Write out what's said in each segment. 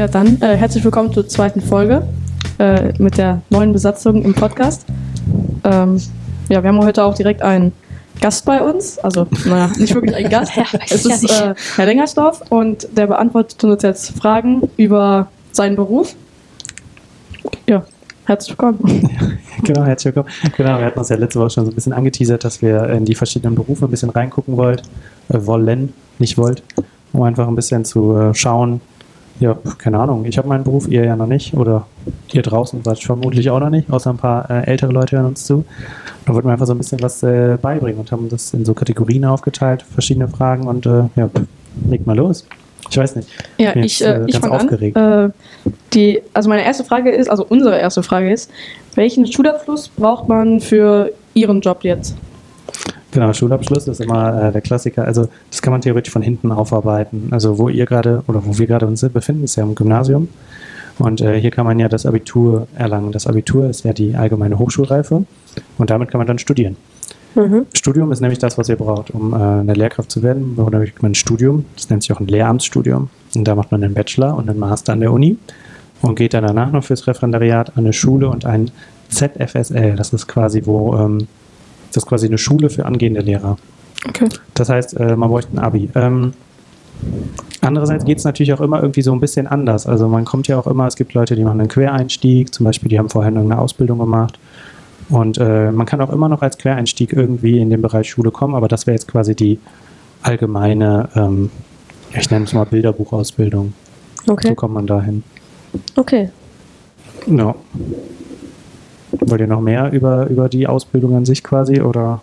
Ja, dann äh, herzlich willkommen zur zweiten Folge äh, mit der neuen Besatzung im Podcast. Ähm, ja, wir haben heute auch direkt einen Gast bei uns. Also, naja, nicht wirklich ein Gast. Ja, es ist äh, Herr Lengersdorf und der beantwortet uns jetzt Fragen über seinen Beruf. Ja, herzlich willkommen. Genau, herzlich willkommen. Genau, wir hatten uns ja letzte Woche schon so ein bisschen angeteasert, dass wir in die verschiedenen Berufe ein bisschen reingucken wollt, äh, wollen, nicht wollt, um einfach ein bisschen zu äh, schauen. Ja, keine Ahnung, ich habe meinen Beruf, ihr ja noch nicht oder ihr draußen seid vermutlich auch noch nicht, außer ein paar äh, ältere Leute hören uns zu. Da wollten wir einfach so ein bisschen was äh, beibringen und haben das in so Kategorien aufgeteilt, verschiedene Fragen und äh, ja, leg mal los. Ich weiß nicht. Ja, bin ich, jetzt, äh, äh, ich ganz aufgeregt. an. Äh, die, also meine erste Frage ist, also unsere erste Frage ist, welchen Schulabschluss braucht man für Ihren Job jetzt? Genau, Schulabschluss ist immer äh, der Klassiker. Also das kann man theoretisch von hinten aufarbeiten. Also wo ihr gerade oder wo wir gerade uns befinden, ist ja im Gymnasium. Und äh, hier kann man ja das Abitur erlangen. Das Abitur ist ja die allgemeine Hochschulreife und damit kann man dann studieren. Mhm. Studium ist nämlich das, was ihr braucht, um äh, eine Lehrkraft zu werden. Oder man ein Studium, das nennt sich auch ein Lehramtsstudium. Und da macht man einen Bachelor und einen Master an der Uni und geht dann danach noch fürs Referendariat an eine Schule und ein ZFSL. Das ist quasi, wo ähm, das ist quasi eine Schule für angehende Lehrer. Okay. Das heißt, äh, man bräuchte ein Abi. Ähm, andererseits geht es natürlich auch immer irgendwie so ein bisschen anders. Also man kommt ja auch immer, es gibt Leute, die machen einen Quereinstieg, zum Beispiel, die haben vorher eine Ausbildung gemacht. Und äh, man kann auch immer noch als Quereinstieg irgendwie in den Bereich Schule kommen, aber das wäre jetzt quasi die allgemeine, ähm, ich nenne es mal Bilderbuchausbildung. So Okay. kommt man dahin. Okay. Ja. Wollt ihr noch mehr über, über die Ausbildung an sich quasi oder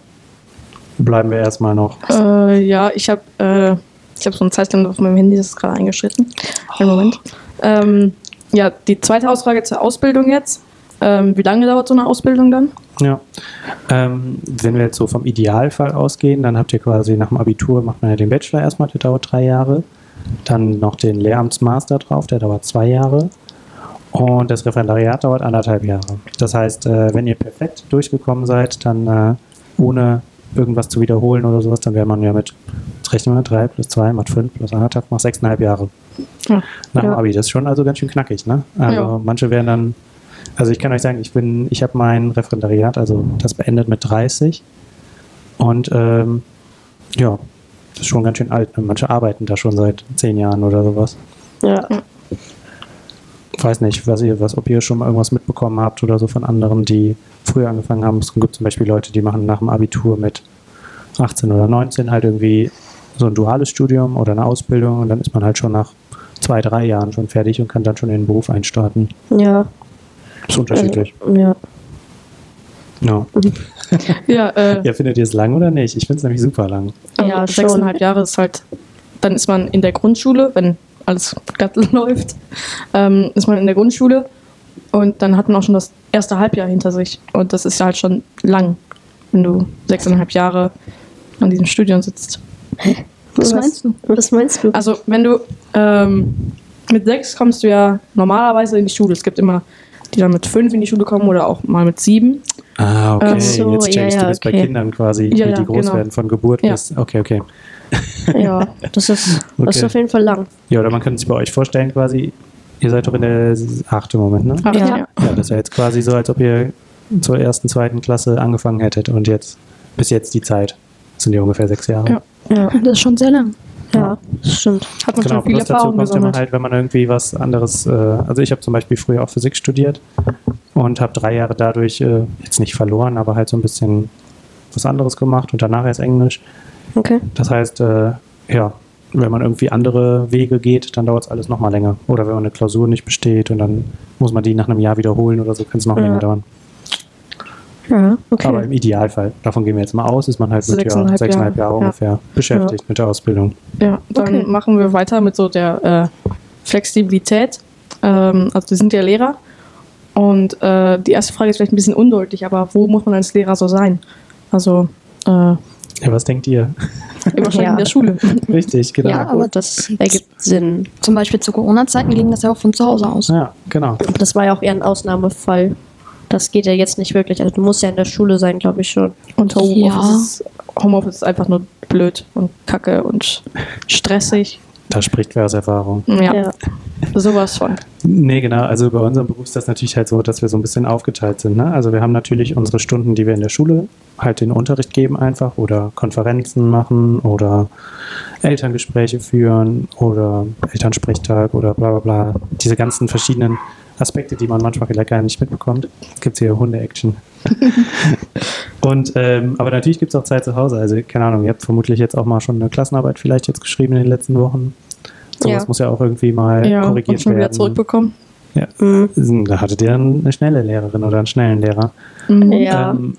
bleiben wir erstmal noch? Äh, ja, ich habe äh, ich hab so ein Zeichen auf meinem Handy, das ist gerade eingeschritten. Einen Moment. Ähm, ja, die zweite Ausfrage zur Ausbildung jetzt. Ähm, wie lange dauert so eine Ausbildung dann? Ja. Ähm, wenn wir jetzt so vom Idealfall ausgehen, dann habt ihr quasi nach dem Abitur macht man ja den Bachelor erstmal, der dauert drei Jahre. Dann noch den Lehramtsmaster drauf, der dauert zwei Jahre. Und das Referendariat dauert anderthalb Jahre. Das heißt, äh, wenn ihr perfekt durchgekommen seid, dann äh, ohne irgendwas zu wiederholen oder sowas, dann wäre man ja mit, jetzt rechnen wir, drei plus zwei macht fünf plus anderthalb macht sechseinhalb Jahre. Ja. Nach dem Ja. Abi. Das ist schon also ganz schön knackig, ne? Also Ja. manche werden dann, also ich kann euch sagen, ich bin, ich habe mein Referendariat, also das beendet mit 30. Und ähm, ja, das ist schon ganz schön alt. Ne? Manche arbeiten da schon seit zehn Jahren oder sowas. Ja. Ich weiß nicht, was ihr, was, ob ihr schon mal irgendwas mitbekommen habt oder so von anderen, die früher angefangen haben. Es gibt zum Beispiel Leute, die machen nach dem Abitur mit 18 oder 19 halt irgendwie so ein duales Studium oder eine Ausbildung und dann ist man halt schon nach zwei, drei Jahren schon fertig und kann dann schon in den Beruf einstarten. Ja. ist unterschiedlich. Also, ja. Ja. Ja, äh, ja, findet ihr es lang oder nicht? Ich finde es nämlich super lang. also Ja, sechseinhalb Jahre ist halt, dann ist man in der Grundschule, wenn alles glatt läuft, ähm, ist man in der Grundschule und dann hat man auch schon das erste Halbjahr hinter sich. Und das ist halt schon lang, wenn du sechseinhalb Jahre an diesem Studium sitzt. Was meinst du? Was meinst du? Also wenn du ähm, mit sechs kommst du ja normalerweise in die Schule. Es gibt immer die dann mit fünf in die Schule kommen oder auch mal mit sieben. Ah, okay. Ach so, Jetzt check ja, du ja, bist bei okay. Kindern quasi, Ja, wie ja, die groß genau. werden von Geburt Ja. bis. Okay, okay. Ja, das ist, das Okay. ist auf jeden Fall lang. Ja, oder man kann sich bei euch vorstellen, quasi, ihr seid doch in der achten Moment, ne? Ach, Ja. ja. Ja, das wäre jetzt quasi so, als ob ihr zur ersten, zweiten Klasse angefangen hättet und jetzt bis jetzt die Zeit. Das sind ja ungefähr sechs Jahre. Ja. Ja. Das ist schon sehr lang. Ja, das stimmt. Hat man Genau, schon viel bloß dazu Erfahrung kommt immer gesammelt. halt, wenn man irgendwie was anderes, äh, also ich habe zum Beispiel früher auch Physik studiert und habe drei Jahre dadurch äh, jetzt nicht verloren, aber halt so ein bisschen was anderes gemacht und danach erst Englisch. Okay. Das heißt, äh, ja, wenn man irgendwie andere Wege geht, dann dauert es alles nochmal länger. Oder wenn man eine Klausur nicht besteht und dann muss man die nach einem Jahr wiederholen oder so, kann es noch Ja. länger dauern. Ja, okay. Aber im Idealfall, davon gehen wir jetzt mal aus, ist man halt mit ja, Sechseinhalb sechseinhalb Jahre. Jahre Ja. ungefähr beschäftigt mit der Ausbildung. Ja, dann Okay. machen wir weiter mit so der äh, Flexibilität. Ähm, also wir sind ja Lehrer und äh, die erste Frage ist vielleicht ein bisschen undeutlich, aber wo muss man als Lehrer so sein? Also äh, Ja, was denkt ihr? wahrscheinlich Ja. in der Schule. Richtig, genau. Ja, aber das Ergibt Sinn. zum Beispiel zu Corona-Zeiten ging das ja auch von zu Hause aus. Ja, genau. Aber das war ja auch eher ein Ausnahmefall. Das geht ja jetzt nicht wirklich. Also du musst ja in der Schule sein, glaube ich schon. Und Homeoffice, Ja. ist, Homeoffice ist einfach nur blöd und kacke und stressig. Da spricht wer aus Erfahrung. Ja. Ja. Sowas von. Nee, genau. Also bei unserem Beruf ist das natürlich halt so, dass wir so ein bisschen aufgeteilt sind. Ne? Also wir haben natürlich unsere Stunden, die wir in der Schule halt den Unterricht geben einfach oder Konferenzen machen oder Elterngespräche führen oder Elternsprechtag oder bla bla bla. Diese ganzen verschiedenen Aspekte, die man manchmal vielleicht gar nicht mitbekommt. Gibt es hier Hunde-Action. Und ähm, aber natürlich gibt es auch Zeit zu Hause. Also keine Ahnung, ihr habt vermutlich jetzt auch mal schon eine Klassenarbeit vielleicht jetzt geschrieben in den letzten Wochen. Sowas Ja. muss ja auch irgendwie mal Ja, und korrigiert schon wieder werden. zurückbekommen. Ja. Mhm. Da hattet ihr eine schnelle Lehrerin oder einen schnellen Lehrer. Mhm. Ja. Ähm,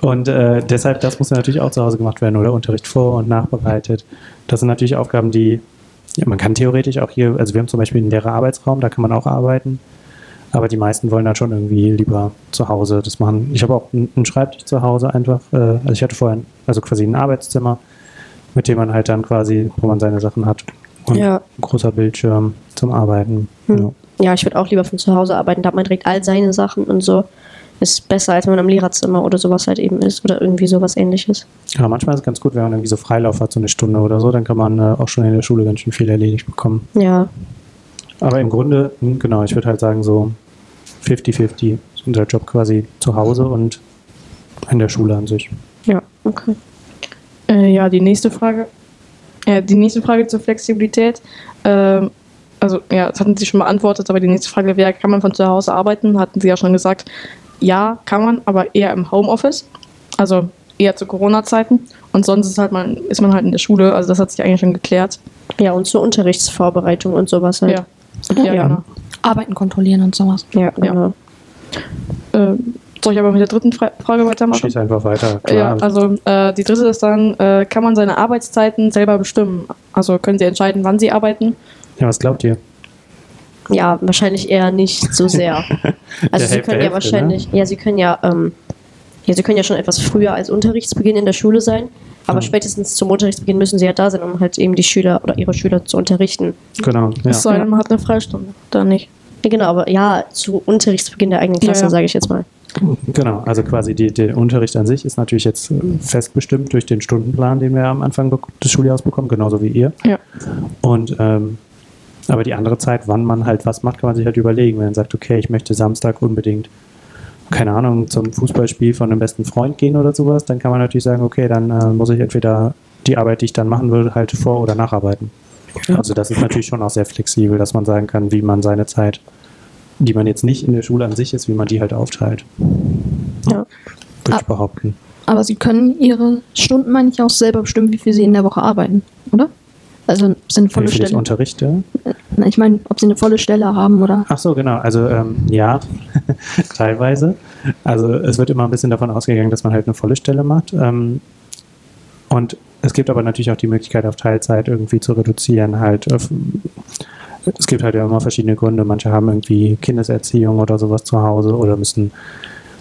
und äh, deshalb, das muss ja natürlich auch zu Hause gemacht werden oder Unterricht vor- und nachbereitet. Das sind natürlich Aufgaben, die ja, man kann theoretisch auch hier, also wir haben zum Beispiel einen Lehrerarbeitsraum, da kann man auch arbeiten. Aber die meisten wollen dann schon irgendwie lieber zu Hause das machen. Ich habe auch einen Schreibtisch zu Hause einfach. Äh, also ich hatte vorher also quasi ein Arbeitszimmer, mit dem man halt dann quasi, wo man seine Sachen hat. Und Ja. ein großer Bildschirm zum Arbeiten. Hm. Ja. Ja, ich würde auch lieber von zu Hause arbeiten. Da hat man direkt all seine Sachen und so. Ist besser, als wenn man im Lehrerzimmer oder sowas halt eben ist oder irgendwie sowas ähnliches. Ja, manchmal ist es ganz gut, wenn man irgendwie so Freilauf hat, so eine Stunde oder so, dann kann man äh, auch schon in der Schule ganz schön viel erledigt bekommen. Ja. Aber im Grunde, hm, genau, ich würde halt sagen, so 50-50 ist unser Job quasi zu Hause und in der Schule an sich. Ja, okay. Äh, ja, die nächste Frage. Ja, die nächste Frage zur Flexibilität. Ähm, also, ja, das hatten Sie schon beantwortet, aber die nächste Frage wäre: Kann man von zu Hause arbeiten? Hatten Sie ja schon gesagt. Ja, kann man, aber eher im Homeoffice. Also eher zu Corona-Zeiten. Und sonst ist, halt man, ist man halt in der Schule. Also, das hat sich eigentlich schon geklärt. Ja, und zur Unterrichtsvorbereitung und sowas halt. Ja. Ja, Ja. genau. Arbeiten kontrollieren und sowas. Ja, genau. Ähm, soll ich aber mit der dritten Fra Frage weitermachen? Schieß einfach weiter. Ja, Klar. also äh, die dritte ist dann, äh, kann man seine Arbeitszeiten selber bestimmen? Also können Sie entscheiden, wann Sie arbeiten? ja, was glaubt ihr? Ja, wahrscheinlich eher nicht so sehr. Also sie Hälfte, können ja Hälfte, wahrscheinlich, ja, sie können ja, ähm, ja, sie können ja schon etwas früher als Unterrichtsbeginn in der Schule sein, aber spätestens zum Unterrichtsbeginn müssen sie ja da sein, um halt eben die Schüler oder ihre Schüler zu unterrichten. Genau. Ja. Es sei denn, man hat eine Freistunde. Dann nicht. Ja, genau, aber ja, zu Unterrichtsbeginn der eigenen Klasse, Ja, ja. sage ich jetzt mal. Genau, also quasi die, der Unterricht an sich ist natürlich jetzt festbestimmt durch den Stundenplan, den wir am Anfang des Schuljahres bekommen, genauso wie ihr. Ja. Und ähm, aber die andere Zeit, wann man halt was macht, kann man sich halt überlegen. Wenn man sagt, okay, ich möchte Samstag unbedingt, keine Ahnung, zum Fußballspiel von einem besten Freund gehen oder sowas, dann kann man natürlich sagen, okay, dann äh, muss ich entweder die Arbeit, die ich dann machen würde, halt vor- oder nacharbeiten. Also das ist natürlich schon auch sehr flexibel, dass man sagen kann, wie man seine Zeit, die man jetzt nicht in der Schule an sich ist, wie man die halt aufteilt. Ja. Würde ich behaupten. Aber sie können ihre Stunden, meine ich, auch selber bestimmen, wie viel sie in der Woche arbeiten, oder? Also sind volle Wie viel ich Stelle. unterrichte? Ich meine, ob sie eine volle Stelle haben oder. Ach so, genau. Also ähm, ja, teilweise. Also es wird immer ein bisschen davon ausgegangen, dass man halt eine volle Stelle macht. Ähm, und es gibt aber natürlich auch die Möglichkeit, auf Teilzeit irgendwie zu reduzieren. Halt, auf, es gibt halt ja immer verschiedene Gründe. Manche haben irgendwie Kindeserziehung oder sowas zu Hause oder müssen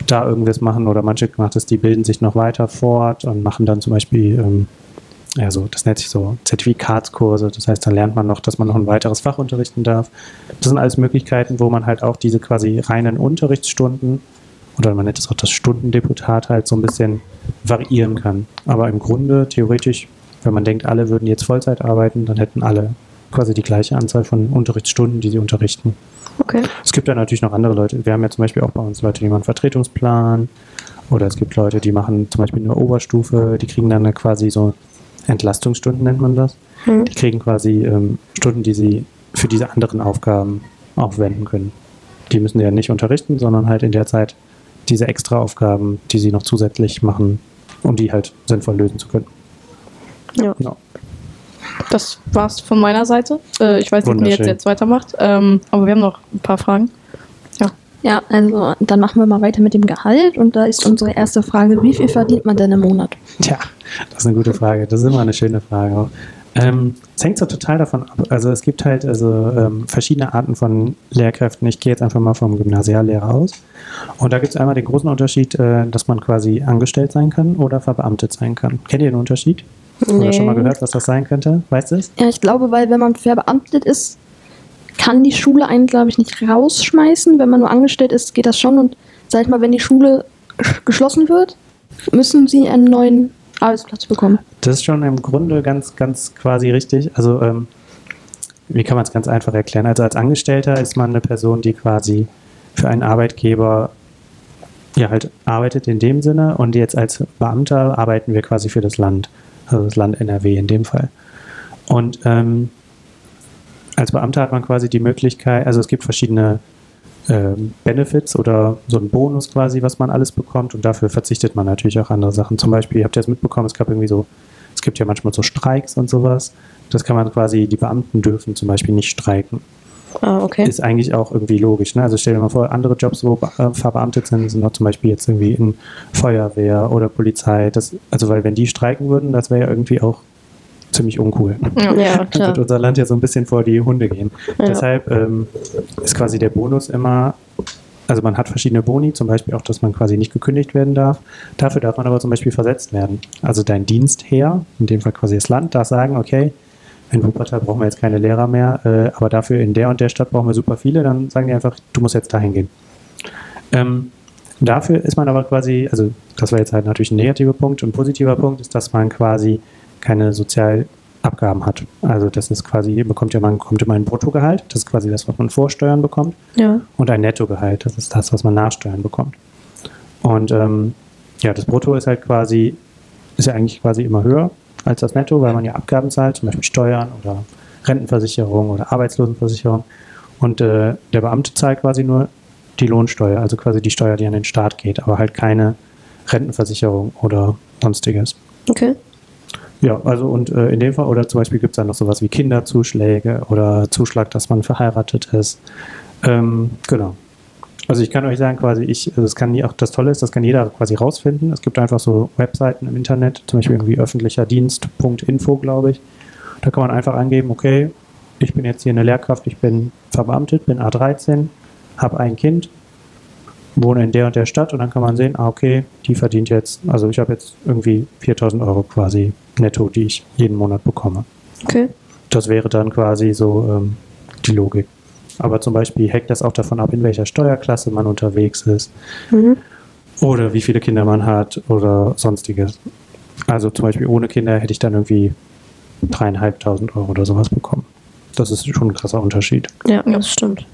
da irgendwas machen oder manche macht es, die bilden sich noch weiter fort und machen dann zum Beispiel, ähm, ja so, das nennt sich so Zertifikatskurse. Das heißt, da lernt man noch, dass man noch ein weiteres Fach unterrichten darf. Das sind alles Möglichkeiten, wo man halt auch diese quasi reinen Unterrichtsstunden oder man nennt es auch das Stundendeputat halt so ein bisschen variieren kann. Aber im Grunde, theoretisch, wenn man denkt, alle würden jetzt Vollzeit arbeiten, dann hätten alle quasi die gleiche Anzahl von Unterrichtsstunden, die sie unterrichten. Okay. Es gibt da natürlich noch andere Leute. Wir haben ja zum Beispiel auch bei uns Leute, die machen Vertretungsplan. Oder es gibt Leute, die machen zum Beispiel eine Oberstufe, die kriegen dann quasi so Entlastungsstunden, nennt man das. Mhm. Die kriegen quasi ähm, Stunden, die sie für diese anderen Aufgaben aufwenden können. Die müssen ja nicht unterrichten, sondern halt in der Zeit diese extra Aufgaben, die sie noch zusätzlich machen, um die halt sinnvoll lösen zu können. Ja. Genau. Das war's von meiner Seite. Äh, ich weiß nicht, wie ihr jetzt, jetzt weitermacht. Ähm, aber wir haben noch ein paar Fragen. Ja, also dann machen wir mal weiter mit dem Gehalt. Und da ist unsere erste Frage: Wie viel verdient man denn im Monat? Tja, das ist eine gute Frage. Das ist immer eine schöne Frage. auch. Ähm, es hängt so total davon ab. Also es gibt halt also ähm, verschiedene Arten von Lehrkräften. Ich gehe jetzt einfach mal vom Gymnasiallehrer aus. Und da gibt es einmal den großen Unterschied, äh, dass man quasi angestellt sein kann oder verbeamtet sein kann. Kennt ihr den Unterschied? Oder schon mal Nee. gehört, was das sein könnte? Weißt du es? Ja, ich glaube, weil wenn man verbeamtet ist, kann die Schule einen, glaube ich, nicht rausschmeißen. Wenn man nur angestellt ist, geht das schon. Und sag ich mal, wenn die Schule sch- geschlossen wird, müssen sie einen neuen Arbeitsplatz bekommen. Das ist schon im Grunde ganz, ganz quasi richtig. Also ähm, wie kann man es ganz einfach erklären? Also als Angestellter ist man eine Person, die quasi für einen Arbeitgeber ja halt arbeitet in dem Sinne und jetzt als Beamter arbeiten wir quasi für das Land, also das Land NRW in dem Fall. Und ähm, als Beamter hat man quasi die Möglichkeit, also es gibt verschiedene ähm, Benefits oder so einen Bonus quasi, was man alles bekommt und dafür verzichtet man natürlich auch andere Sachen. Zum Beispiel, habt ihr das mitbekommen, es gab irgendwie so, es gibt ja manchmal so Streiks und sowas. Das kann man quasi, die Beamten dürfen zum Beispiel nicht streiken. Ah, okay. Ist eigentlich auch irgendwie logisch. Ne? Also stell dir mal vor, andere Jobs, wo äh, verbeamtet sind, sind auch zum Beispiel jetzt irgendwie in Feuerwehr oder Polizei. Das, also weil wenn die streiken würden, das wäre ja irgendwie auch ziemlich uncool. Ja. Klar. wird unser Land ja so ein bisschen vor die Hunde gehen. Ja. Deshalb ähm, ist quasi der Bonus immer, also man hat verschiedene Boni, zum Beispiel auch, dass man quasi nicht gekündigt werden darf. Dafür darf man aber zum Beispiel versetzt werden. Also dein Dienstherr, in dem Fall quasi das Land, darf sagen, okay, in Wuppertal brauchen wir jetzt keine Lehrer mehr, äh, aber dafür in der und der Stadt brauchen wir super viele, dann sagen die einfach, du musst jetzt dahin gehen. Ähm, dafür ist man aber quasi, also das war jetzt halt natürlich ein negativer Punkt. Ein positiver Punkt ist, dass man quasi keine Sozialabgaben hat. Also das ist quasi, bekommt ja man bekommt immer ein Bruttogehalt, das ist quasi das, was man vor Steuern bekommt, Ja. und ein Nettogehalt, das ist das, was man nach Steuern bekommt. Und ähm, ja, das Brutto ist halt quasi, ist ja eigentlich quasi immer höher als das Netto, weil man ja Abgaben zahlt, zum Beispiel Steuern oder Rentenversicherung oder Arbeitslosenversicherung. Und äh, der Beamte zahlt quasi nur die Lohnsteuer, also quasi die Steuer, die an den Staat geht, aber halt keine Rentenversicherung oder sonstiges. Okay. Ja, also und äh, in dem Fall, oder zum Beispiel gibt es dann noch sowas wie Kinderzuschläge oder Zuschlag, dass man verheiratet ist. Ähm, genau. Also ich kann euch sagen, quasi, ich, also das kann auch das Tolle ist, das kann jeder quasi rausfinden. Es gibt einfach so Webseiten im Internet, zum Beispiel irgendwie öffentlicher Dienst.info, glaube ich. Da kann man einfach angeben, okay, ich bin jetzt hier eine Lehrkraft, ich bin verbeamtet, bin A13, habe ein Kind, wohne in der und der Stadt und dann kann man sehen, ah, okay, die verdient jetzt, also ich habe jetzt irgendwie 4000 Euro quasi netto, die ich jeden Monat bekomme. Okay. Das wäre dann quasi so ähm, die Logik. Aber zum Beispiel hängt das auch davon ab, in welcher Steuerklasse man unterwegs ist Mhm. oder wie viele Kinder man hat oder sonstiges. Also zum Beispiel ohne Kinder hätte ich dann irgendwie dreieinhalbtausend Euro oder sowas bekommen. Das ist schon ein krasser Unterschied. Ja, das stimmt.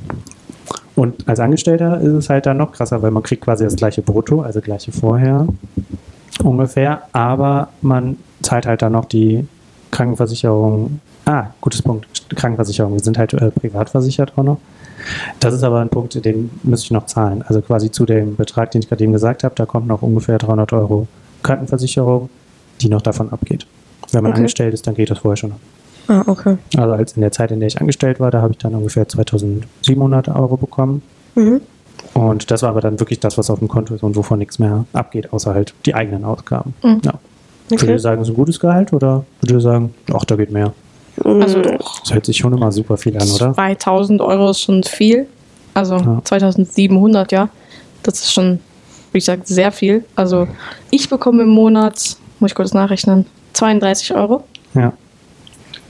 Und als Angestellter ist es halt dann noch krasser, weil man kriegt quasi das gleiche Brutto, also gleiche vorher ungefähr, aber man zahlt halt dann noch die Krankenversicherung. Ah, gutes Punkt. Krankenversicherung. Wir sind halt äh, privat versichert auch noch. Das ist aber ein Punkt, den müsste ich noch zahlen. Also quasi zu dem Betrag, den ich gerade eben gesagt habe, da kommt noch ungefähr 300 Euro Krankenversicherung, die noch davon abgeht. Wenn man Okay. angestellt ist, dann geht das vorher schon ab. Ah, okay. Also als in der Zeit, in der ich angestellt war, da habe ich dann ungefähr 2700 Euro bekommen. Mhm. Und das war aber dann wirklich das, was auf dem Konto ist und wovon nichts mehr abgeht, außer halt die eigenen Ausgaben. Mhm. Ja. Würdet Okay. ihr sagen, das ist ein gutes Gehalt oder würdet ihr sagen, ach, da geht mehr? Also Mhm. Das hört sich schon immer super viel an, oder? 2000 Euro ist schon viel. Also Ja. 2700, ja. Das ist schon, wie gesagt, sehr viel. Also ich bekomme im Monat, muss ich kurz nachrechnen, 32 Euro. Ja.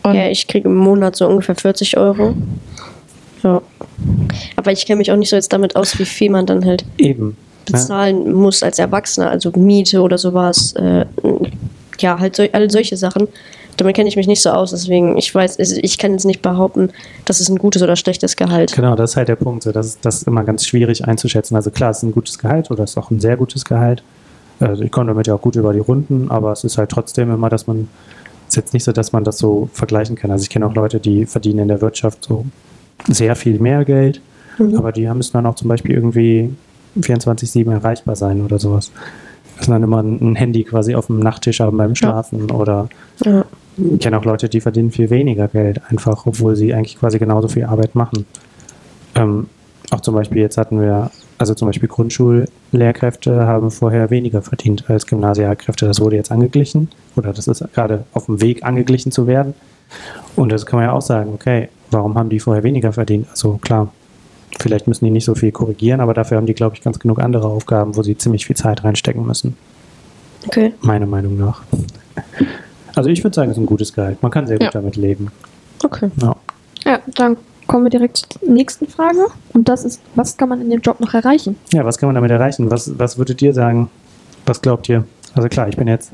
Und Ja, ich kriege im Monat so ungefähr 40 Euro. Ja. Aber ich kenne mich auch nicht so jetzt damit aus, wie viel man dann halt Eben. Ne? bezahlen muss als Erwachsener, also Miete oder sowas. Äh, ja, halt so, all solche Sachen. Damit kenne ich mich nicht so aus, deswegen, ich weiß, ich kann jetzt nicht behaupten, das ist ein gutes oder schlechtes Gehalt. Genau, das ist halt der Punkt. So, das, ist, das ist immer ganz schwierig einzuschätzen. Also klar, es ist ein gutes Gehalt oder es ist auch ein sehr gutes Gehalt. Also ich komme damit ja auch gut über die Runden, aber es ist halt trotzdem immer, dass man, ist jetzt nicht so, dass man das so vergleichen kann. Also ich kenne auch Leute, die verdienen in der Wirtschaft so sehr viel mehr Geld, Mhm. aber die müssen dann auch zum Beispiel irgendwie 24-7 erreichbar sein oder sowas. Müssen dann immer ein Handy quasi auf dem Nachttisch haben beim Schlafen oder Ja. ich kenne auch Leute, die verdienen viel weniger Geld, einfach, obwohl sie eigentlich quasi genauso viel Arbeit machen. Ähm, auch zum Beispiel, jetzt hatten wir, also zum Beispiel Grundschullehrkräfte haben vorher weniger verdient als Gymnasialkräfte. Das wurde jetzt angeglichen oder das ist gerade auf dem Weg angeglichen zu werden. Und das kann man ja auch sagen, okay, warum haben die vorher weniger verdient? Also klar, vielleicht müssen die nicht so viel korrigieren, aber dafür haben die, glaube ich, ganz genug andere Aufgaben, wo sie ziemlich viel Zeit reinstecken müssen, Okay. meiner Meinung nach. Also ich würde sagen, es ist ein gutes Gehalt. Man kann sehr gut Ja. damit leben. Okay. Ja. Ja, dann kommen wir direkt zur nächsten Frage. Und das ist, was kann man in dem Job noch erreichen? Ja, was kann man damit erreichen? Was, was würdet ihr sagen? Was glaubt ihr? Also klar, ich bin jetzt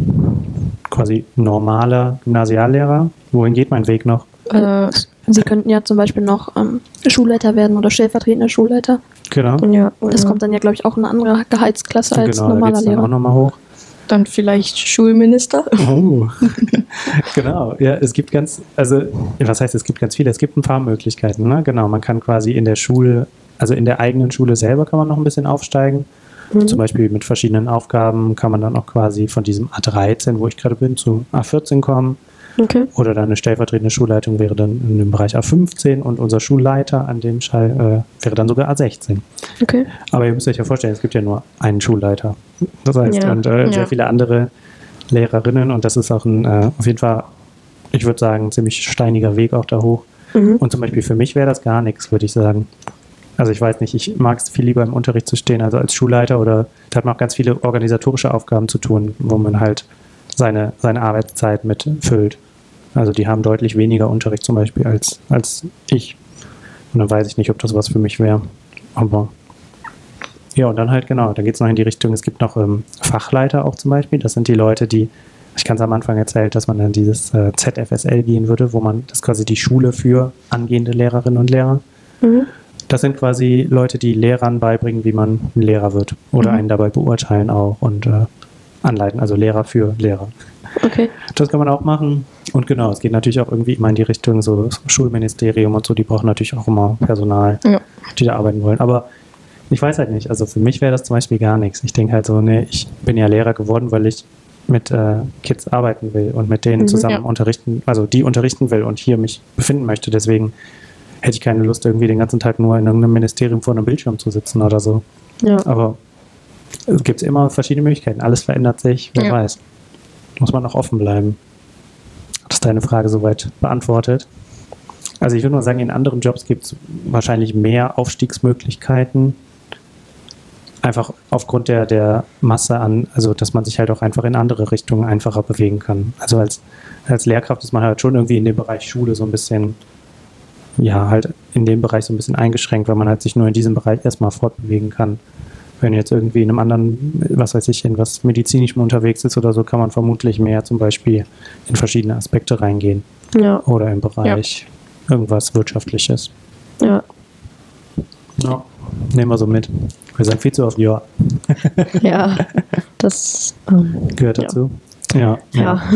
quasi normaler Gymnasiallehrer. Wohin geht mein Weg noch? äh, Sie könnten ja zum Beispiel noch ähm, Schulleiter werden oder stellvertretender Schulleiter. Genau. Ja, Das ja. kommt dann ja, glaube ich, auch in eine andere Gehaltsklasse als genau, da normaler geht's dann auch Lehrer. nochmal hoch. Dann vielleicht Schulminister. Oh, genau. Ja, es gibt ganz, also, was heißt, es gibt ganz viele? Es gibt ein paar Möglichkeiten, ne? Genau, man kann quasi in der Schule, also in der eigenen Schule selber kann man noch ein bisschen aufsteigen. Mhm. Zum Beispiel mit verschiedenen Aufgaben kann man dann auch quasi von diesem A13, wo ich gerade bin, zu A14 kommen. Okay. Oder dann eine stellvertretende Schulleitung wäre dann in dem Bereich A15 und unser Schulleiter an dem Schall äh, wäre dann sogar A16. Okay. Aber ihr müsst euch ja vorstellen, es gibt ja nur einen Schulleiter. Das heißt, Ja. und äh, Ja. sehr viele andere Lehrerinnen und das ist auch ein, äh, auf jeden Fall, ich würde sagen, ein ziemlich steiniger Weg auch da hoch. Mhm. Und zum Beispiel für mich wäre das gar nichts, würde ich sagen. Also ich weiß nicht, ich mag es viel lieber im Unterricht zu stehen, also als Schulleiter oder da hat man auch ganz viele organisatorische Aufgaben zu tun, wo man halt seine, seine Arbeitszeit mitfüllt. Also die haben deutlich weniger Unterricht zum Beispiel als, als ich. Und dann weiß ich nicht, ob das was für mich wäre. Aber ja, und dann halt genau, dann geht es noch in die Richtung, es gibt noch ähm, Fachleiter auch zum Beispiel. Das sind die Leute, die, ich kann es am Anfang erzählt, dass man dann dieses äh, ZFSL gehen würde, wo man, das ist quasi die Schule für angehende Lehrerinnen und Lehrer. Mhm. Das sind quasi Leute, die Lehrern beibringen, wie man ein Lehrer wird. Oder Mhm. einen dabei beurteilen auch und äh, anleiten, also Lehrer für Lehrer. Okay. Das kann man auch machen. Und genau, es geht natürlich auch irgendwie immer in die Richtung so Schulministerium und so, die brauchen natürlich auch immer Personal, Ja. die da arbeiten wollen. Aber ich weiß halt nicht, also für mich wäre das zum Beispiel gar nichts. Ich denke halt so, nee, ich bin ja Lehrer geworden, weil ich mit äh, Kids arbeiten will und mit denen Mhm, zusammen ja. unterrichten, also die unterrichten will und hier mich befinden möchte. Deswegen hätte ich keine Lust, irgendwie den ganzen Tag nur in irgendeinem Ministerium vor einem Bildschirm zu sitzen oder so. Ja. Aber es gibt immer verschiedene Möglichkeiten. Alles verändert sich, wer Ja. weiß. Muss man noch offen bleiben. Hat das deine Frage soweit beantwortet? Also ich würde mal sagen, in anderen Jobs gibt es wahrscheinlich mehr Aufstiegsmöglichkeiten. Einfach aufgrund der, der Masse an, also dass man sich halt auch einfach in andere Richtungen einfacher bewegen kann. Also als, als Lehrkraft ist man halt schon irgendwie in dem Bereich Schule so ein bisschen, ja, halt in dem Bereich so ein bisschen eingeschränkt, weil man halt sich nur in diesem Bereich erstmal fortbewegen kann. Wenn jetzt irgendwie in einem anderen, was weiß ich, in was medizinischem unterwegs ist oder so, kann man vermutlich mehr zum Beispiel in verschiedene Aspekte reingehen. Ja. Oder im Bereich irgendwas Wirtschaftliches. Ja. Ja. Nehmen wir so mit. Wir sagen viel zu oft ja. Ja. Das. Ähm, Gehört Ja. dazu. Ja. ja.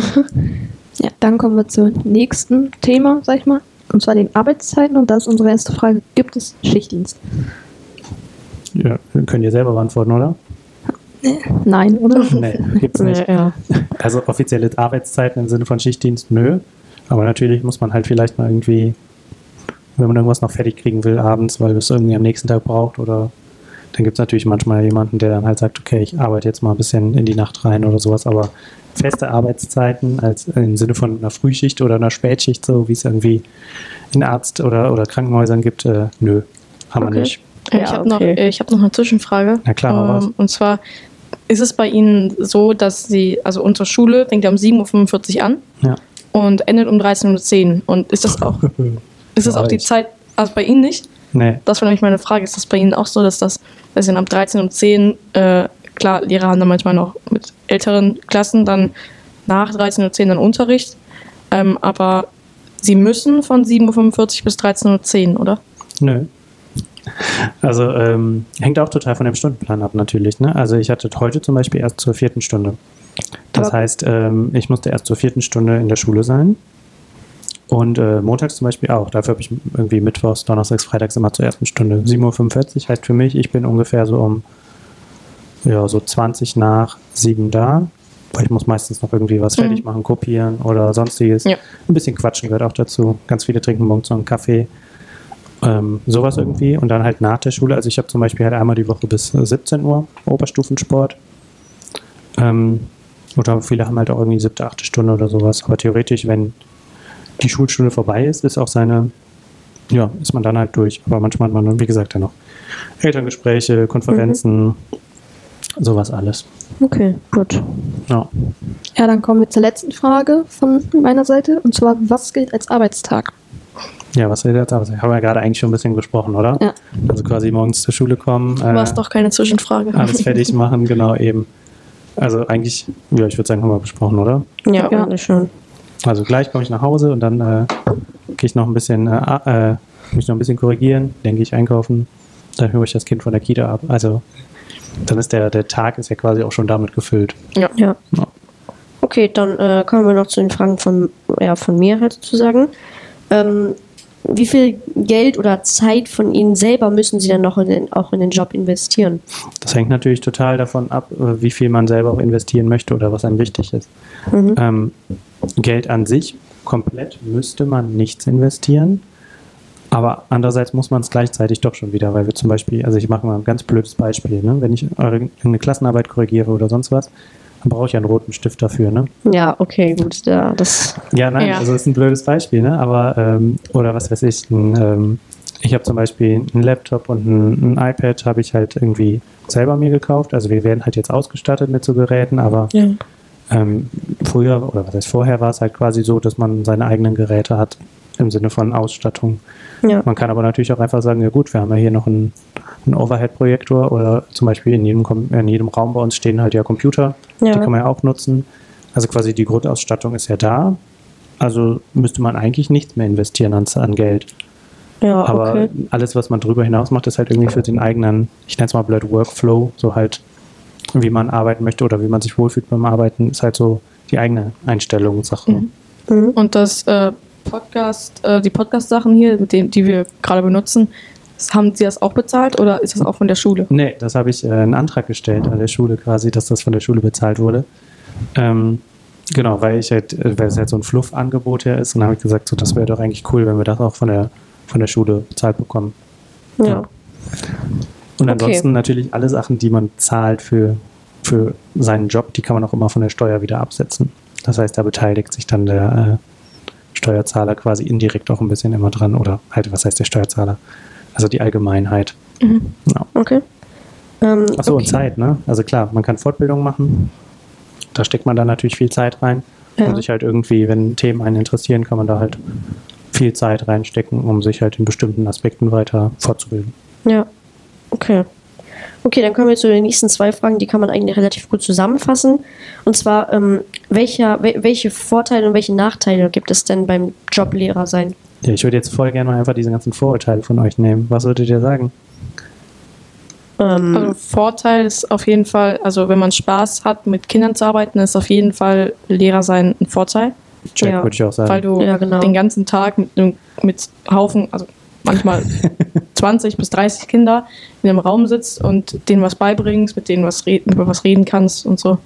Ja, dann kommen wir zum nächsten Thema, sag ich mal. Und zwar den Arbeitszeiten. Und da ist unsere erste Frage: Gibt es Schichtdienst? Ja. Könnt ihr selber beantworten, oder? Nein, oder? Nee, gibt's nicht. Ja. Also offizielle Arbeitszeiten im Sinne von Schichtdienst, nö. Aber natürlich muss man halt vielleicht mal irgendwie, wenn man irgendwas noch fertig kriegen will abends, weil es irgendwie am nächsten Tag braucht oder dann gibt es natürlich manchmal jemanden, der dann halt sagt, okay, ich arbeite jetzt mal ein bisschen in die Nacht rein oder sowas, aber feste Arbeitszeiten als im Sinne von einer Frühschicht oder einer Spätschicht, so wie es irgendwie in Arzt- oder, oder Krankenhäusern gibt, äh, nö, haben wir Okay. nicht. Äh, Ja, ich habe noch, okay. äh, ich hab noch eine Zwischenfrage. Na klar. Ähm, und zwar, ist es bei Ihnen so, dass Sie, also unsere Schule fängt ja um 7.45 Uhr an Ja. und endet um 13.10 Uhr. Und ist das auch, ist das auch die. Zeit, also bei Ihnen nicht? Nee, Das war nämlich meine Frage. Ist das bei Ihnen auch so, dass das, dass Sie ab 13.10 Uhr, äh, klar, Lehrer haben dann manchmal noch mit älteren Klassen dann nach 13.10 Uhr dann Unterricht, ähm, aber Sie müssen von 7.45 Uhr bis 13.10 Uhr, oder? Nö. Also ähm, hängt auch total von dem Stundenplan ab natürlich. Ne? Also ich hatte heute zum Beispiel erst zur vierten Stunde. Das Aber- heißt, ähm, ich musste erst zur vierten Stunde in der Schule sein. Und äh, montags zum Beispiel auch. Dafür habe ich irgendwie mittwochs, donnerstags, freitags immer zur ersten Stunde. 7.45 Uhr heißt für mich, ich bin ungefähr so um ja, so 20 nach 7 da. Weil ich muss meistens noch irgendwie was Mhm. fertig machen, kopieren oder sonstiges. Ja. Ein bisschen quatschen gehört auch dazu. Ganz viele trinken morgens noch einen Kaffee. Ähm, sowas irgendwie. Und dann halt nach der Schule. Also ich habe zum Beispiel halt einmal die Woche bis äh, 17 Uhr Oberstufensport. Ähm, oder viele haben halt auch irgendwie siebte, achte Stunde oder sowas. Aber theoretisch, wenn die Schulstunde vorbei ist, ist auch seine, ja, ist man dann halt durch. Aber manchmal hat man dann, wie gesagt, ja noch Elterngespräche, Konferenzen, sowas alles. Okay, gut. Ja. Ja, dann kommen wir zur letzten Frage von meiner Seite. Und zwar: Was gilt als Arbeitstag? Ja, was will jetzt aber? Haben wir ja gerade eigentlich schon ein bisschen gesprochen, oder? Ja. Also quasi morgens zur Schule kommen. War es äh, doch keine Zwischenfrage. alles fertig machen, genau eben. Also eigentlich, ja, ich würde sagen, haben wir besprochen, oder? Ja, Ja. eigentlich schon. Also gleich komme ich nach Hause und dann äh, gehe ich noch ein bisschen, äh, äh, mich noch ein bisschen korrigieren, dann gehe ich einkaufen, dann höre ich das Kind von der Kita ab. Also dann ist der, der Tag ist ja quasi auch schon damit gefüllt. Ja. Ja. Okay, dann äh, kommen wir noch zu den Fragen von, ja, von mir halt sozusagen. Ähm, wie viel Geld oder Zeit von Ihnen selber müssen Sie dann noch in den, auch in den Job investieren? Das hängt natürlich total davon ab, äh, wie viel man selber auch investieren möchte oder was einem wichtig ist. Mhm. Ähm, Geld an sich komplett müsste man nichts investieren. Aber andererseits muss man es gleichzeitig doch schon wieder, weil wir zum Beispiel, also ich mache mal ein ganz blödes Beispiel, ne? wenn ich eure, eine Klassenarbeit korrigiere oder sonst was, dann brauche ich einen roten Stift dafür. Ne? Ja, okay, gut. Ja, das, Ja, nein, Ja. also ist ein blödes Beispiel, ne? aber ähm, oder was weiß ich, ein, ähm, ich habe zum Beispiel einen Laptop und ein, ein iPad habe ich halt irgendwie selber mir gekauft. Also wir werden halt jetzt ausgestattet mit so Geräten, aber ja. ähm, früher oder was heißt vorher war es halt quasi so, dass man seine eigenen Geräte hat im Sinne von Ausstattung. Ja. Man kann aber natürlich auch einfach sagen, ja gut, wir haben ja hier noch einen, einen Overhead-Projektor oder zum Beispiel in jedem, in jedem Raum bei uns stehen halt ja Computer, Ja. die kann man ja auch nutzen. Also quasi die Grundausstattung ist ja da. Also müsste man eigentlich nichts mehr investieren an, an Geld. ja, Aber okay. alles, was man drüber hinaus macht, ist halt irgendwie für den eigenen, ich nenne es mal blöd Workflow, so halt, wie man arbeiten möchte oder wie man sich wohlfühlt beim Arbeiten, ist halt so die eigene Einstellungssache. Mhm. Mhm. Und das äh, Podcast, äh, die Podcast-Sachen hier, mit denen, die wir gerade benutzen, haben Sie das auch bezahlt oder ist das auch von der Schule? Nee, das habe ich äh, einen Antrag gestellt an der Schule quasi, dass das von der Schule bezahlt wurde. Ähm, genau, weil ich halt, äh, weil es halt so ein Fluff-Angebot her ist, und habe ich gesagt, so, das wäre doch eigentlich cool, wenn wir das auch von der, von der Schule bezahlt bekommen. Ja. Und Okay. ansonsten natürlich alle Sachen, die man zahlt für, für seinen Job, die kann man auch immer von der Steuer wieder absetzen. Das heißt, da beteiligt sich dann der äh, Steuerzahler quasi indirekt auch ein bisschen immer dran. Oder halt, was heißt der Steuerzahler? Also die Allgemeinheit. Ja. Okay. Ähm, Achso, okay. und Zeit, ne? Also klar, man kann Fortbildung machen. Da steckt man dann natürlich viel Zeit rein. Ja. Und sich halt irgendwie, wenn Themen einen interessieren, kann man da halt viel Zeit reinstecken, um sich halt in bestimmten Aspekten weiter fortzubilden. Ja, okay. Okay, dann kommen wir zu den nächsten zwei Fragen, die kann man eigentlich relativ gut zusammenfassen. Und zwar, ähm, welcher, wel- welche Vorteile und welche Nachteile gibt es denn beim Joblehrer sein? Ja, ich würde jetzt voll gerne mal einfach diese ganzen Vorurteile von euch nehmen. Was würdet ihr sagen? Ähm, Also Vorteil ist auf jeden Fall, also wenn man Spaß hat, mit Kindern zu arbeiten, ist auf jeden Fall Lehrer sein ein Vorteil, Jack, Ja. würde ich auch sagen. weil du Ja, genau. den ganzen Tag mit, einem- mit Haufen, also manchmal 20 bis 30 Kinder in einem Raum sitzt und denen was beibringst, mit denen was reden, über was reden kannst und so.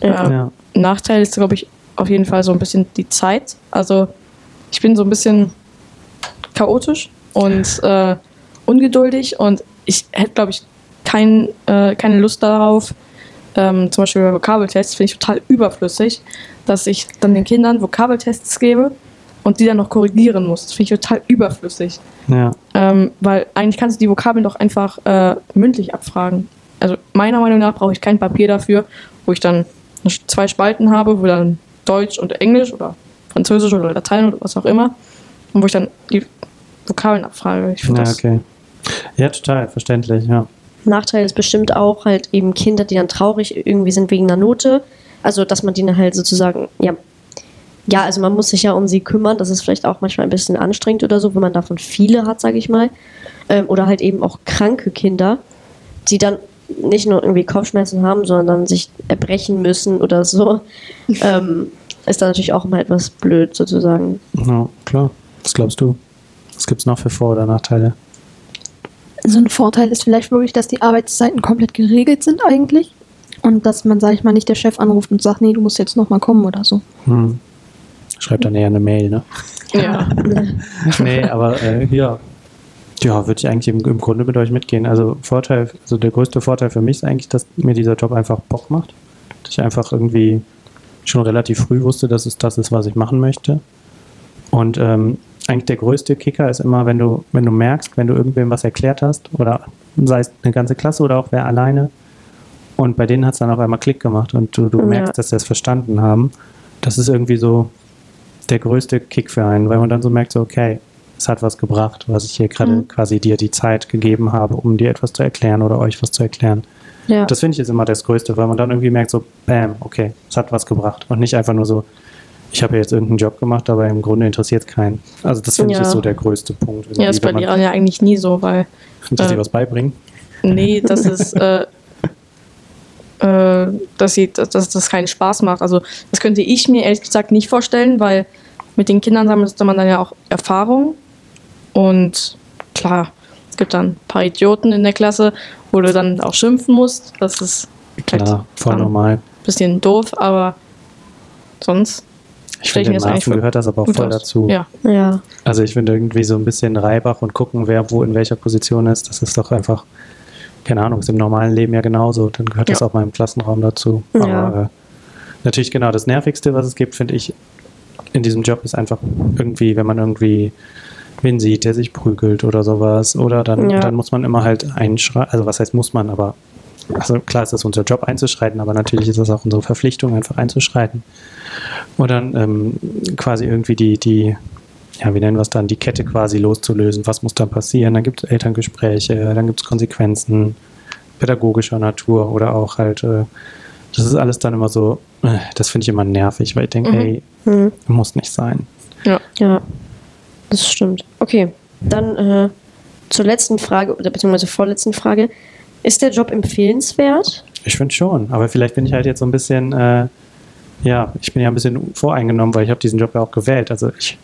Ja. ja. Nachteil ist, glaube ich, auf jeden Fall so ein bisschen die Zeit. Also ich bin so ein bisschen chaotisch und äh, ungeduldig und ich hätte, glaube ich, kein, äh, keine Lust darauf, ähm, zum Beispiel bei Vokabeltests finde ich total überflüssig, dass ich dann den Kindern Vokabeltests gebe und die dann noch korrigieren muss. Das finde ich total überflüssig. ja. Ähm, weil eigentlich kannst du die Vokabeln doch einfach äh, mündlich abfragen. Also meiner Meinung nach brauche ich kein Papier dafür, wo ich dann zwei Spalten habe, wo dann Deutsch und Englisch oder Französisch oder Latein oder was auch immer und wo ich dann die Vokabeln abfrage. Ich finde Ja, das okay. Ja, total, verständlich, ja. Nachteil ist bestimmt auch halt eben Kinder, die dann traurig irgendwie sind wegen einer Note. Also, dass man die dann halt sozusagen, ja, ja, also man muss sich ja um sie kümmern. Das ist vielleicht auch manchmal ein bisschen anstrengend oder so, wenn man davon viele hat, sage ich mal. Ähm, oder halt eben auch kranke Kinder, die dann nicht nur irgendwie Kopfschmerzen haben, sondern sich erbrechen müssen oder so. ähm, ist dann natürlich auch immer etwas blöd sozusagen. ja. Klar. Was glaubst du? Was gibt es noch für Vor- oder Nachteile? So ein Vorteil ist vielleicht wirklich, dass die Arbeitszeiten komplett geregelt sind eigentlich. Und dass man, sag ich mal, nicht der Chef anruft und sagt, nee, du musst jetzt nochmal kommen oder so. Hm. Schreibt dann eher eine Mail, ne? ja. nee, aber äh, ja. Ja, würde ich eigentlich im, im Grunde mit euch mitgehen. Also Vorteil, also der größte Vorteil für mich ist eigentlich, dass mir dieser Job einfach Bock macht. Dass ich einfach irgendwie schon relativ früh wusste, dass es das ist, was ich machen möchte. Und ähm, eigentlich der größte Kicker ist immer, wenn du, wenn du merkst, wenn du irgendwem was erklärt hast, oder sei es eine ganze Klasse oder auch wer alleine, und bei denen hat es dann auf einmal Klick gemacht und du, du Ja. merkst, dass sie es verstanden haben. Das ist irgendwie so der größte Kick für einen, weil man dann so merkt, so, okay, es hat was gebracht, was ich hier gerade Mhm. quasi dir die Zeit gegeben habe, um dir etwas zu erklären oder euch was zu erklären. Ja. Das finde ich ist immer das Größte, weil man dann irgendwie merkt, so, bam, okay, es hat was gebracht. Und nicht einfach nur so, ich habe ja jetzt irgendeinen Job gemacht, aber im Grunde interessiert es keinen. Also das finde ich Ja. ist so der größte Punkt. Ja, ist bei Lehrern ja eigentlich nie so, weil dass sie äh, was beibringen. Nee, das ist, äh, äh, dass, sie, dass, dass das keinen Spaß macht. Also das könnte ich mir ehrlich gesagt nicht vorstellen, weil mit den Kindern sammelt man dann ja auch Erfahrung. Und klar, es gibt dann ein paar Idioten in der Klasse, wo du dann auch schimpfen musst. Das ist Klar, voll dann normal. ein bisschen doof, aber sonst Ich finde, in das Maßen gehört das aber auch voll aus. dazu. Ja, Ja. Also ich finde irgendwie so ein bisschen Reibach und gucken, wer wo in welcher Position ist, das ist doch einfach, keine Ahnung, ist im normalen Leben ja genauso. Dann gehört das Ja. auch mal im Klassenraum dazu. Ja. Aber äh, natürlich genau das Nervigste, was es gibt, finde ich, in diesem Job ist einfach irgendwie, wenn man irgendwie wen sieht, der sich prügelt oder sowas. Oder dann, Ja. dann muss man immer halt einschreiten. Also was heißt muss man, aber also klar ist das unser Job einzuschreiten, aber natürlich ist das auch unsere Verpflichtung, einfach einzuschreiten. Und dann ähm, quasi irgendwie die, die, ja, wie nennen wir es dann, die Kette quasi loszulösen. Was muss dann passieren? Dann gibt es Elterngespräche, dann gibt es Konsequenzen pädagogischer Natur oder auch halt, äh, das ist alles dann immer so, äh, das finde ich immer nervig, weil ich denke, Mhm. ey, Hm. muss nicht sein. ja. Ja, das stimmt. Okay, dann äh, zur letzten Frage oder beziehungsweise vorletzten Frage. Ist der Job empfehlenswert? Ich finde schon, aber vielleicht bin ich halt jetzt so ein bisschen, äh, ja, ich bin ja ein bisschen voreingenommen, weil ich habe diesen Job ja auch gewählt. Also ich,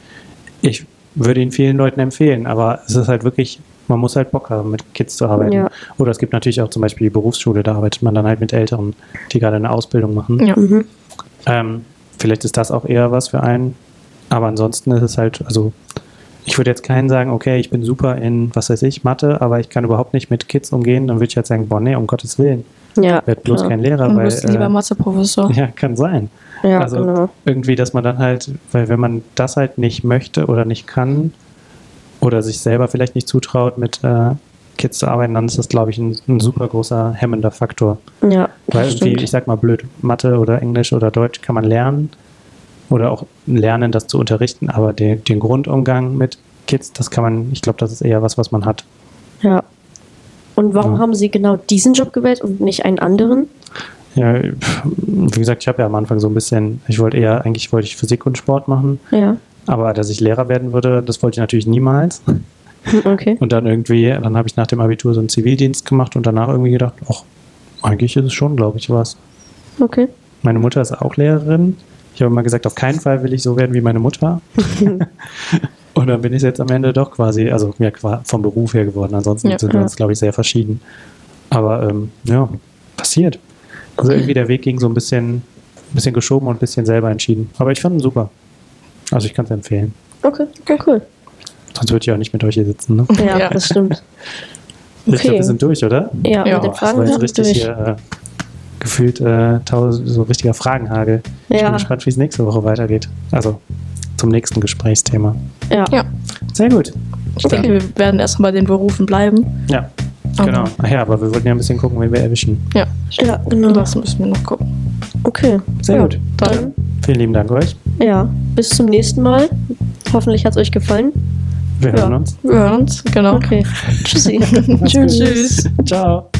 ich würde ihn vielen Leuten empfehlen, aber es ist halt wirklich, man muss halt Bock haben, mit Kids zu arbeiten. Ja. Oder es gibt natürlich auch zum Beispiel die Berufsschule, da arbeitet man dann halt mit Älteren, die gerade eine Ausbildung machen. Ja. Mhm. Ähm, vielleicht ist das auch eher was für einen, aber ansonsten ist es halt, also ich würde jetzt keinen sagen, okay, ich bin super in, was weiß ich, Mathe, aber ich kann überhaupt nicht mit Kids umgehen, dann würde ich jetzt sagen, boah, nee, um Gottes Willen, Ja, werd bloß klar. kein Lehrer, Du weil bist lieber äh, Matheprofessor. ja, kann sein. Ja, also genau. irgendwie, dass man dann halt, weil wenn man das halt nicht möchte oder nicht kann oder sich selber vielleicht nicht zutraut, mit äh, Kids zu arbeiten, dann ist das, glaube ich, ein, ein super großer hemmender Faktor. Ja, Weil irgendwie, stimmt. ich sag mal blöd, Mathe oder Englisch oder Deutsch kann man lernen oder auch lernen, das zu unterrichten, aber den, den Grundumgang mit Kids, das kann man, ich glaube, das ist eher was, was man hat. Ja. Und warum Ja. haben Sie genau diesen Job gewählt und nicht einen anderen? Ja, wie gesagt, ich habe ja am Anfang so ein bisschen, ich wollte eher, eigentlich wollte ich Physik und Sport machen, Ja. aber dass ich Lehrer werden würde, das wollte ich natürlich niemals. Hm, Okay. Und dann irgendwie, dann habe ich nach dem Abitur so einen Zivildienst gemacht und danach irgendwie gedacht, ach, eigentlich ist es schon, glaube ich, was. Okay. Meine Mutter ist auch Lehrerin. Ich habe immer gesagt, auf keinen Fall will ich so werden wie meine Mutter. und dann bin ich jetzt am Ende doch quasi, also ja, vom Beruf her geworden. Ansonsten Ja. sind wir Ja. uns, glaube ich, sehr verschieden. Aber ähm, ja, passiert. Also irgendwie der Weg ging so ein bisschen, ein bisschen geschoben und ein bisschen selber entschieden. Aber ich fand ihn super. Also ich kann es empfehlen. Okay. Okay, cool. Sonst würde ich auch nicht mit euch hier sitzen. Ne? Ja, das stimmt. Ich Okay. glaube, wir sind durch, oder? Ja, Ja, mit den Fragen das war sind jetzt richtig durch. hier, äh, gefühlt äh, tausend, so richtiger Fragenhagel. Ich bin Ja. gespannt, wie es nächste Woche weitergeht. Also zum nächsten Gesprächsthema. Ja. Ja. Sehr gut. Ich denke, wir werden erstmal bei den Berufen bleiben. Ja, genau. Ach ja, aber wir wollten ja ein bisschen gucken, wen wir erwischen. Ja, Ja, genau. das müssen wir noch gucken. Okay. Sehr ja, gut. Dann, Vielen lieben Dank euch. ja, bis zum nächsten Mal. Hoffentlich hat es euch gefallen. Wir Ja. hören uns. Wir hören uns, genau. Okay. Tschüssi. Gut. Tschüss. Ciao.